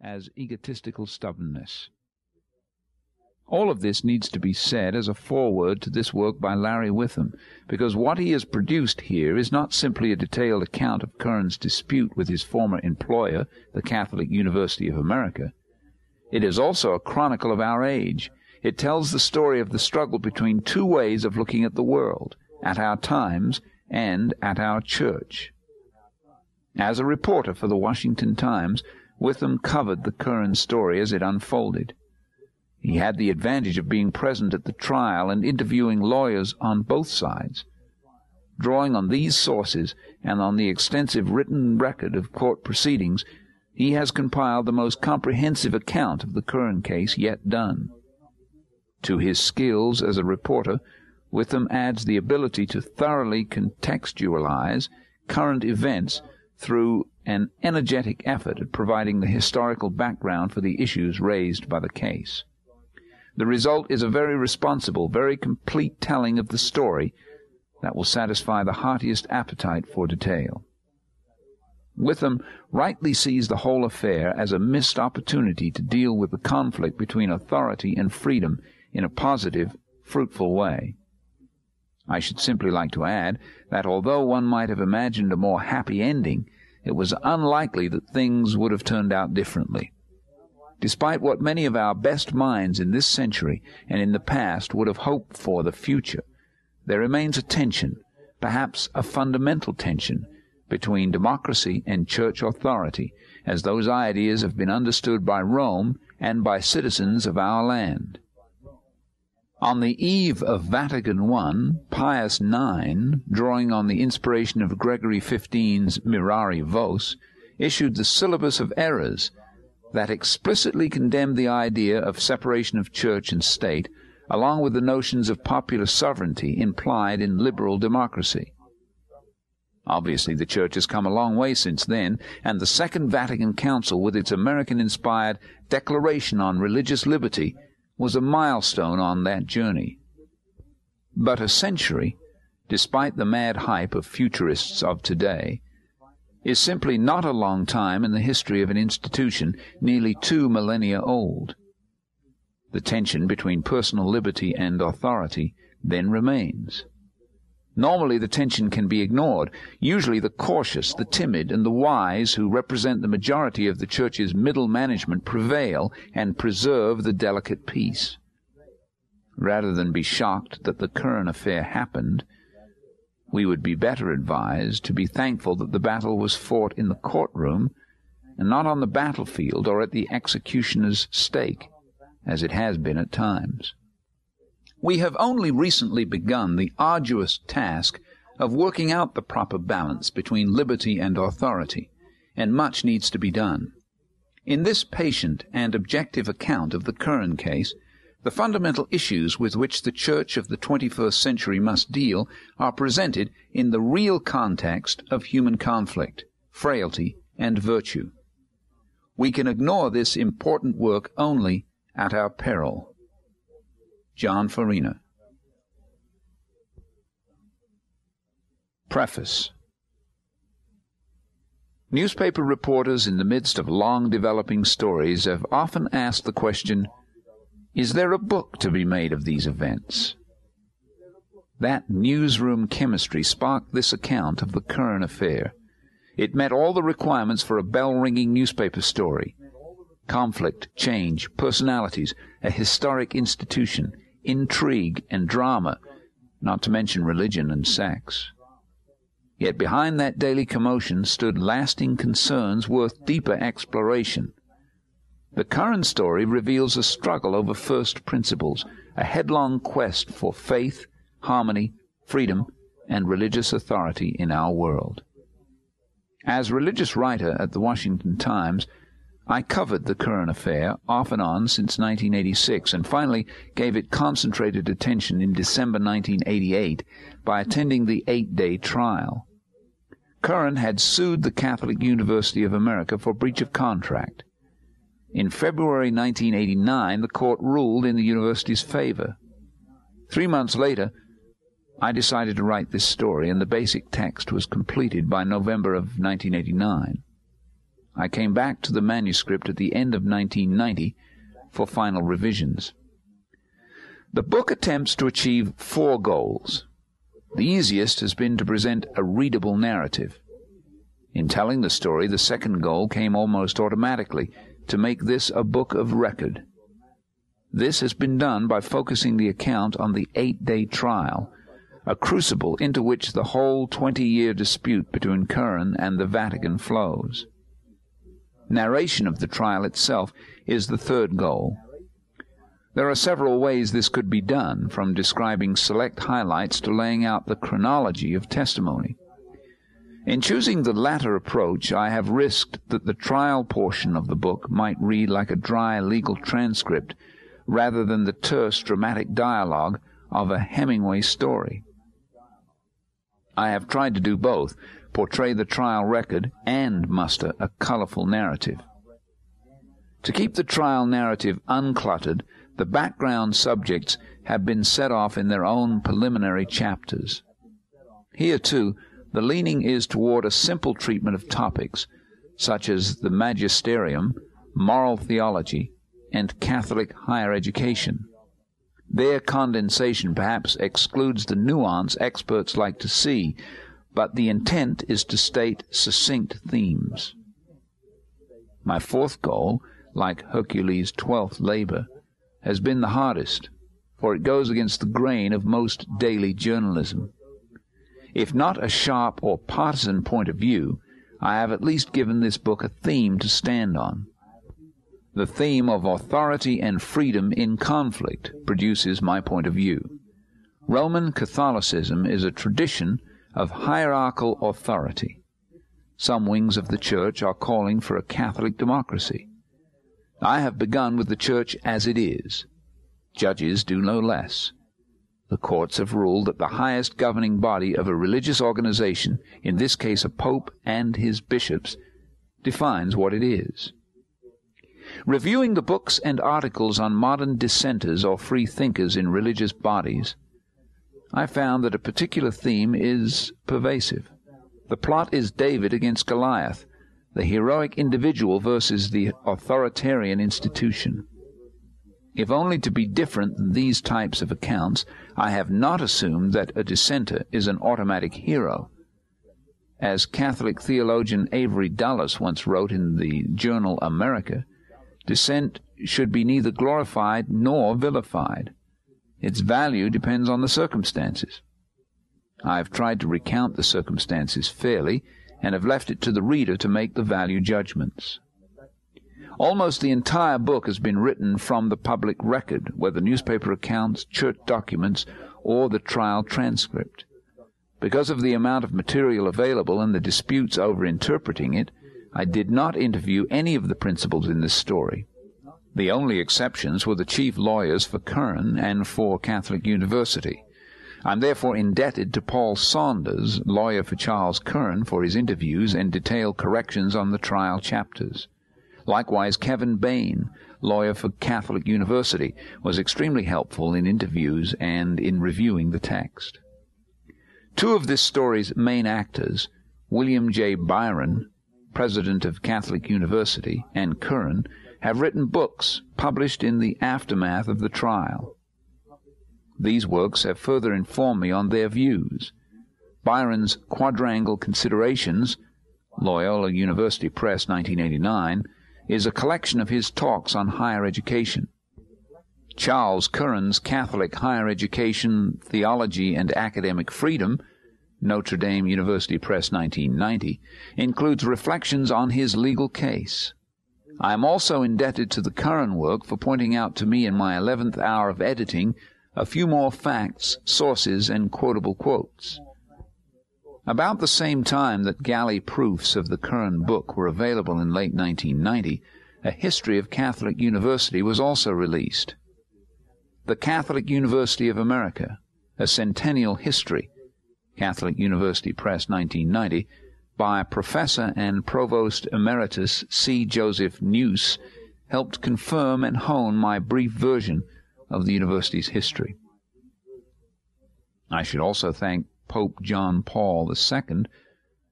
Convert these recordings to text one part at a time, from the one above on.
as egotistical stubbornness. All of this needs to be said as a foreword to this work by Larry Witham, because what he has produced here is not simply a detailed account of Curran's dispute with his former employer, the Catholic University of America. It is also a chronicle of our age. It tells the story of the struggle between two ways of looking at the world, at our times, and at our church. As a reporter for the Washington Times, Witham covered the Curran story as it unfolded. He had the advantage of being present at the trial and interviewing lawyers on both sides. Drawing on these sources and on the extensive written record of court proceedings, he has compiled the most comprehensive account of the Curran case yet done. To his skills as a reporter, Witham adds the ability to thoroughly contextualize current events through an energetic effort at providing the historical background for the issues raised by the case. The result is a very responsible, very complete telling of the story that will satisfy the heartiest appetite for detail. Witham rightly sees the whole affair as a missed opportunity to deal with the conflict between authority and freedom in a positive, fruitful way. I should simply like to add that although one might have imagined a more happy ending, it was unlikely that things would have turned out differently. Despite what many of our best minds in this century and in the past would have hoped for the future, there remains a tension, perhaps a fundamental tension, between democracy and church authority, as those ideas have been understood by Rome and by citizens of our land. On the eve of Vatican I, Pius IX, drawing on the inspiration of Gregory XV's Mirari Vos, issued the Syllabus of Errors that explicitly condemned the idea of separation of church and state, along with the notions of popular sovereignty implied in liberal democracy. Obviously, the Church has come a long way since then, and the Second Vatican Council, with its American inspired Declaration on Religious Liberty, was a milestone on that journey. But a century, despite the mad hype of futurists of today, is simply not a long time in the history of an institution nearly two millennia old. The tension between personal liberty and authority then remains. Normally the tension can be ignored. Usually the cautious, the timid, and the wise who represent the majority of the Church's middle management prevail and preserve the delicate peace. Rather than be shocked that the Curran affair happened, we would be better advised to be thankful that the battle was fought in the courtroom and not on the battlefield or at the executioner's stake, as it has been at times. We have only recently begun the arduous task of working out the proper balance between liberty and authority, and much needs to be done. In this patient and objective account of the Curran case, the fundamental issues with which the Church of the 21st century must deal are presented in the real context of human conflict, frailty, and virtue. We can ignore this important work only at our peril. John Farina Preface Newspaper reporters in the midst of long developing stories have often asked the question, is there a book to be made of these events? That newsroom chemistry sparked this account of the Curran affair. It met all the requirements for a bell-ringing newspaper story. Conflict, change, personalities, a historic institution, intrigue and drama, not to mention religion and sex. Yet behind that daily commotion stood lasting concerns worth deeper exploration. The Curran story reveals a struggle over first principles, a headlong quest for faith, harmony, freedom, and religious authority in our world. As religious writer at the Washington Times, I covered the Curran affair off and on since 1986 and finally gave it concentrated attention in December 1988 by attending the eight-day trial. Curran had sued the Catholic University of America for breach of contract. In February 1989, the court ruled in the university's favor. Three months later, I decided to write this story, and the basic text was completed by November of 1989. I came back to the manuscript at the end of 1990 for final revisions. The book attempts to achieve four goals. The easiest has been to present a readable narrative. In telling the story, the second goal came almost automatically to make this a book of record. This has been done by focusing the account on the eight day trial, a crucible into which the whole twenty year dispute between Curran and the Vatican flows. Narration of the trial itself is the third goal. There are several ways this could be done, from describing select highlights to laying out the chronology of testimony. In choosing the latter approach, I have risked that the trial portion of the book might read like a dry legal transcript rather than the terse dramatic dialogue of a Hemingway story. I have tried to do both, portray the trial record and muster a colorful narrative. To keep the trial narrative uncluttered, the background subjects have been set off in their own preliminary chapters. Here, too, the leaning is toward a simple treatment of topics such as the magisterium, moral theology, and Catholic higher education. Their condensation perhaps excludes the nuance experts like to see, but the intent is to state succinct themes. My fourth goal, like Hercules' twelfth labor, has been the hardest, for it goes against the grain of most daily journalism. If not a sharp or partisan point of view, I have at least given this book a theme to stand on. The theme of authority and freedom in conflict produces my point of view. Roman Catholicism is a tradition of hierarchical authority. Some wings of the Church are calling for a Catholic democracy. I have begun with the Church as it is. Judges do no less. The courts have ruled that the highest governing body of a religious organization, in this case a pope and his bishops, defines what it is. Reviewing the books and articles on modern dissenters or free thinkers in religious bodies, I found that a particular theme is pervasive. The plot is David against Goliath, the heroic individual versus the authoritarian institution. If only to be different than these types of accounts, I have not assumed that a dissenter is an automatic hero. As Catholic theologian Avery Dulles once wrote in the journal America, Dissent should be neither glorified nor vilified. Its value depends on the circumstances. I have tried to recount the circumstances fairly, and have left it to the reader to make the value judgments. Almost the entire book has been written from the public record, whether newspaper accounts, church documents, or the trial transcript. Because of the amount of material available and the disputes over interpreting it, I did not interview any of the principals in this story. The only exceptions were the chief lawyers for Curran and for Catholic University. I'm therefore indebted to Paul Saunders, lawyer for Charles Curran, for his interviews and detailed corrections on the trial chapters. Likewise, Kevin Baine, lawyer for Catholic University, was extremely helpful in interviews and in reviewing the text. Two of this story's main actors, William J. Byron president of Catholic University, and Curran, have written books published in the aftermath of the trial. These works have further informed me on their views. Byron's Quadrangle Considerations, Loyola University Press, 1989, is a collection of his talks on higher education. Charles Curran's Catholic Higher Education, Theology, and Academic Freedom Notre Dame University Press 1990, includes reflections on his legal case. I am also indebted to the Curran work for pointing out to me in my eleventh hour of editing a few more facts, sources, and quotable quotes. About the same time that galley proofs of the Curran book were available in late 1990, a history of Catholic University was also released. The Catholic University of America, a centennial history, Catholic University Press, 1990, by Professor and Provost Emeritus C. Joseph Neuse, helped confirm and hone my brief version of the university's history. I should also thank Pope John Paul II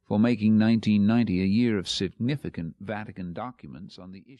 for making 1990 a year of significant Vatican documents on the issue.